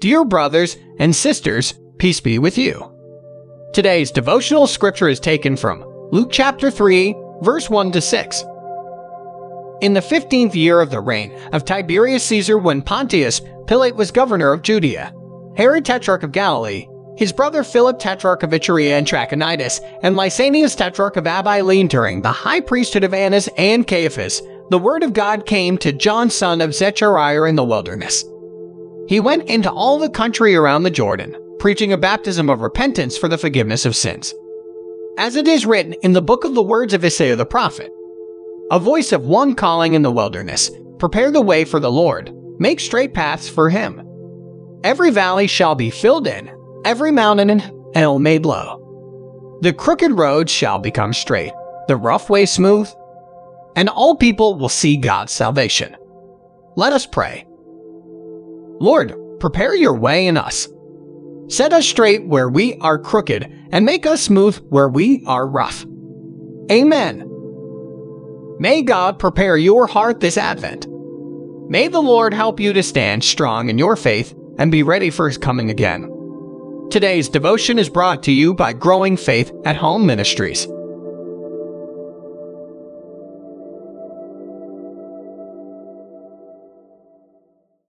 Dear brothers and sisters, peace be with you. Today's devotional scripture is taken from Luke chapter 3, verse 1 to 6. In the fifteenth year of the reign of Tiberius Caesar, when Pontius Pilate was governor of Judea, Herod tetrarch of Galilee, his brother Philip tetrarch of Iturea and Trachonitis, and Lysanias tetrarch of Abilene during the high priesthood of Annas and Caiaphas, the word of God came to John son of Zechariah in the wilderness. He went into all the country around the Jordan, preaching a baptism of repentance for the forgiveness of sins. As it is written in the book of the words of Isaiah the prophet, a voice of one calling in the wilderness, Prepare the way for the Lord, make straight paths for him. Every valley shall be filled in, every mountain and hill made low. The crooked roads shall become straight, the rough way smooth, and all people will see God's salvation. Let us pray. Lord, prepare your way in us. Set us straight where we are crooked, and make us smooth where we are rough. Amen. May God prepare your heart this Advent. May the Lord help you to stand strong in your faith and be ready for His coming again. Today's devotion is brought to you by Growing Faith at Home Ministries.